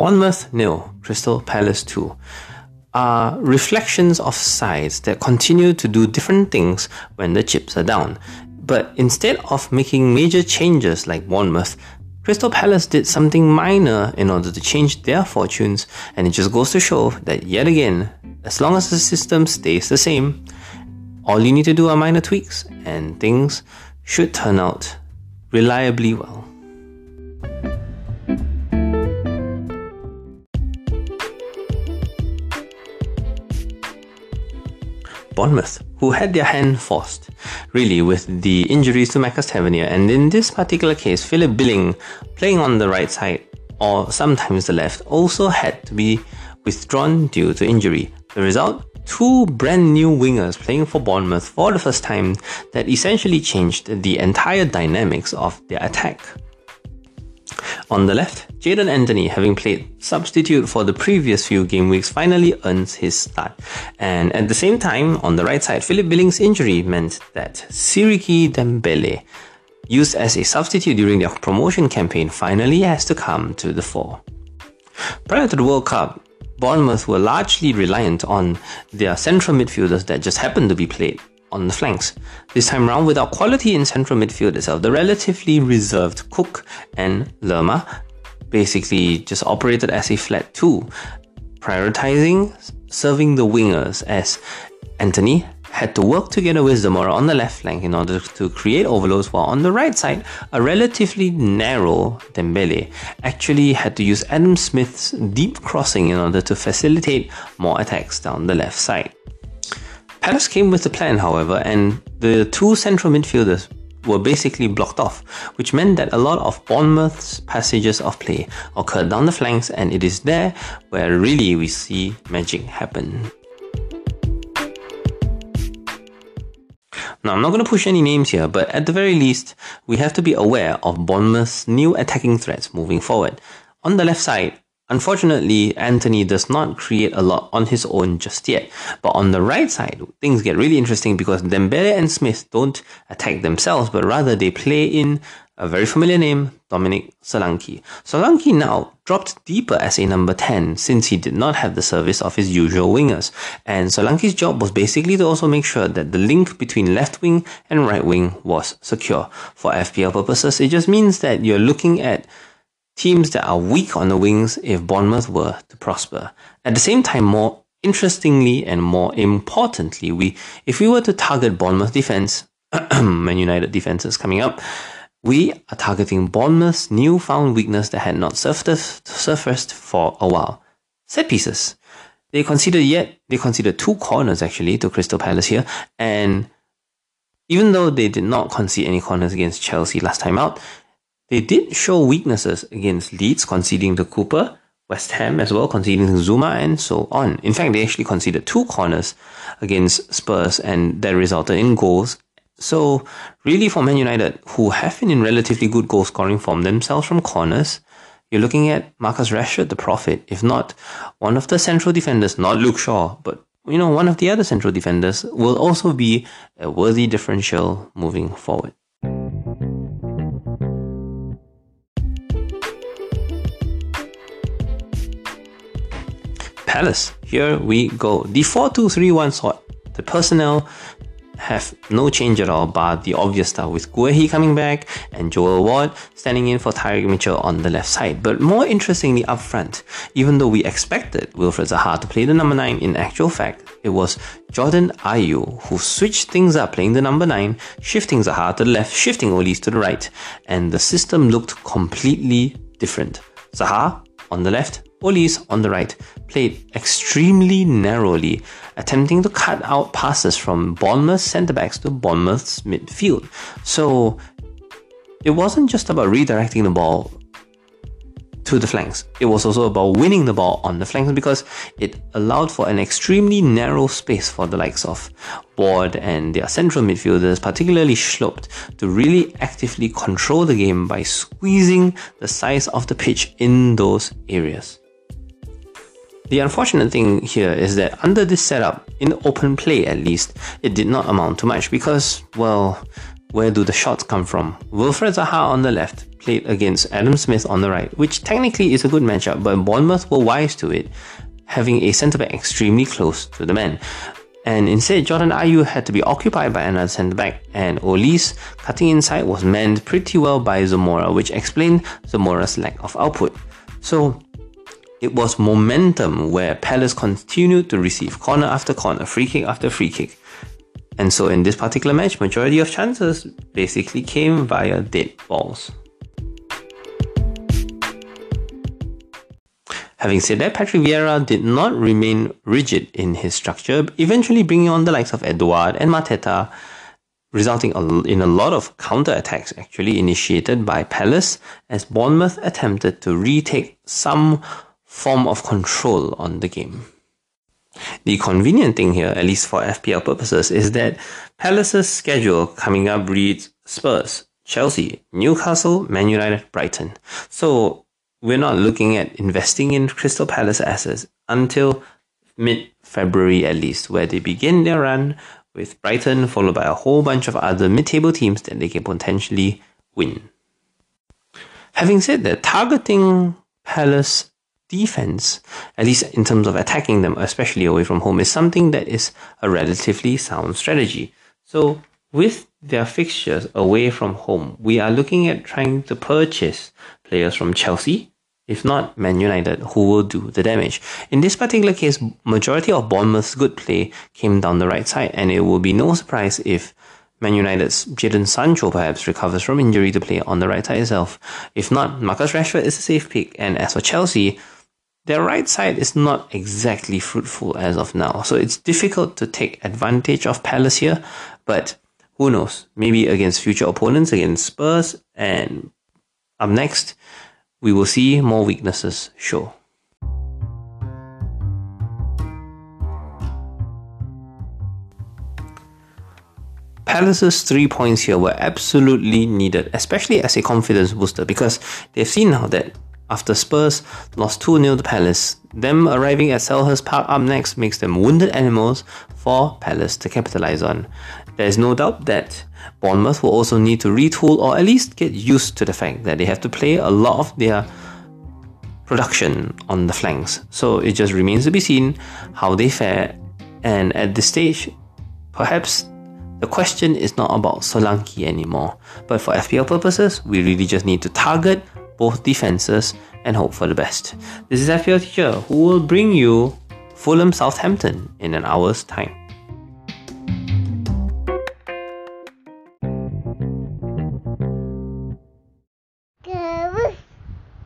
Bournemouth nil, Crystal Palace 2 are reflections of sides that continue to do different things when the chips are down. But instead of making major changes like Bournemouth, Crystal Palace did something minor in order to change their fortunes, and it just goes to show that yet again, as long as the system stays the same, all you need to do are minor tweaks, and things should turn out reliably well. Bournemouth, who had their hand forced, really, with the injuries to Marcus Tavernier, and in this particular case, Philip Billing, playing on the right side or sometimes the left, also had to be withdrawn due to injury. The result? Two brand new wingers playing for Bournemouth for the first time that essentially changed the entire dynamics of their attack. On the left, Jaidon Anthony, having played substitute for the previous few game weeks, finally earns his start. And at the same time, on the right side, Philip Billings' injury meant that Siriki Dembele, used as a substitute during their promotion campaign, finally has to come to the fore. Prior to the World Cup, Bournemouth were largely reliant on their central midfielders that just happened to be played on the flanks. This time round, without quality in central midfield itself, the relatively reserved Cook and Lerma basically just operated as a flat two, prioritizing serving the wingers as Anthony had to work together with Zemura on the left flank in order to create overloads, while on the right side, a relatively narrow Dembele actually had to use Adam Smith's deep crossing in order to facilitate more attacks down the left side. Palace came with a plan, however, and the two central midfielders were basically blocked off, which meant that a lot of Bournemouth's passages of play occurred down the flanks, and it is there where really we see magic happen. Now, I'm not going to push any names here, but at the very least, we have to be aware of Bournemouth's new attacking threats moving forward. On the left side, Unfortunately, Anthony does not create a lot on his own just yet. But on the right side, things get really interesting because Dembele and Smith don't attack themselves, but rather they play in a very familiar name, Dominic Solanke. Solanke now dropped deeper as a number 10 since he did not have the service of his usual wingers. And Solanke's job was basically to also make sure that the link between left wing and right wing was secure. For FPL purposes, it just means that you're looking at teams that are weak on the wings if Bournemouth were to prosper. At the same time, more interestingly and more importantly, we if we were to target Bournemouth defense, Man United defenses coming up, we are targeting Bournemouth's newfound weakness that had not surfaced, surfaced for a while. Set pieces. They considered yet they considered two corners actually to Crystal Palace here, and even though they did not concede any corners against Chelsea last time out, they did show weaknesses against Leeds, conceding to Cooper, West Ham as well, conceding to Zouma, and so on. In fact, they actually conceded two corners against Spurs, and that resulted in goals. So, really, for Man United, who have been in relatively good goal scoring form themselves from corners, you're looking at Marcus Rashford, the prophet, if not one of the central defenders, not Luke Shaw, but you know, one of the other central defenders will also be a worthy differential moving forward. Palace. Here we go. The 4-2-3-1 sort. The personnel have no change at all, but the obvious stuff with Guehi coming back and Joel Ward standing in for Tyrick Mitchell on the left side. But more interestingly, up front, even though we expected Wilfred Zaha to play the number 9, in actual fact, it was Jordan Ayew who switched things up, playing the number 9, shifting Zaha to the left, shifting Olise to the right, and the system looked completely different. Zaha on the left, Olise on the right played extremely narrowly, attempting to cut out passes from Bournemouth centre backs to Bournemouth's midfield. So it wasn't just about redirecting the ball to the flanks. It was also about winning the ball on the flanks because it allowed for an extremely narrow space for the likes of Ward and their central midfielders, particularly Schlupp, to really actively control the game by squeezing the size of the pitch in those areas. The unfortunate thing here is that under this setup, in open play at least, it did not amount to much because, well, where do the shots come from? Wilfred Zaha on the left played against Adam Smith on the right, which technically is a good matchup, but Bournemouth were wise to it, having a centre back extremely close to the man. And instead, Jordan Ayew had to be occupied by another centre back, and Olise cutting inside was manned pretty well by Zemura, which explained Zemura's lack of output. So, it was momentum where Palace continued to receive corner after corner, free kick after free kick. And so in this particular match, majority of chances basically came via dead balls. Having said that, Patrick Vieira did not remain rigid in his structure, eventually bringing on the likes of Edouard and Mateta, resulting in a lot of counter attacks actually initiated by Palace as Bournemouth attempted to retake some form of control on the game. The convenient thing here, at least for FPL purposes, is that Palace's schedule coming up reads Spurs, Chelsea, Newcastle, Man United, Brighton. So we're not looking at investing in Crystal Palace assets until mid February at least, where they begin their run with Brighton, followed by a whole bunch of other mid table teams that they can potentially win. Having said that, targeting Palace defense, at least in terms of attacking them, especially away from home, is something that is a relatively sound strategy. So, with their fixtures away from home, we are looking at trying to purchase players from Chelsea, if not Man United, who will do the damage. In this particular case, majority of Bournemouth's good play came down the right side, and it will be no surprise if Man United's Jadon Sancho perhaps recovers from injury to play on the right side itself. If not, Marcus Rashford is a safe pick, and as for Chelsea, their right side is not exactly fruitful as of now. So it's difficult to take advantage of Palace here, but who knows? Maybe against future opponents, against Spurs, and up next, we will see more weaknesses show. Palace's three points here were absolutely needed, especially as a confidence booster, because they've seen now that after Spurs lost 2 0 to Palace. Them arriving at Selhurst Park up next makes them wounded animals for Palace to capitalise on. There is no doubt that Bournemouth will also need to retool or at least get used to the fact that they have to play a lot of their production on the flanks. So it just remains to be seen how they fare. And at this stage, perhaps the question is not about Solanke anymore. But for FPL purposes, we really just need to target both defenses and hope for the best. This is FPL Teacher who will bring you Fulham Southampton in an hour's time.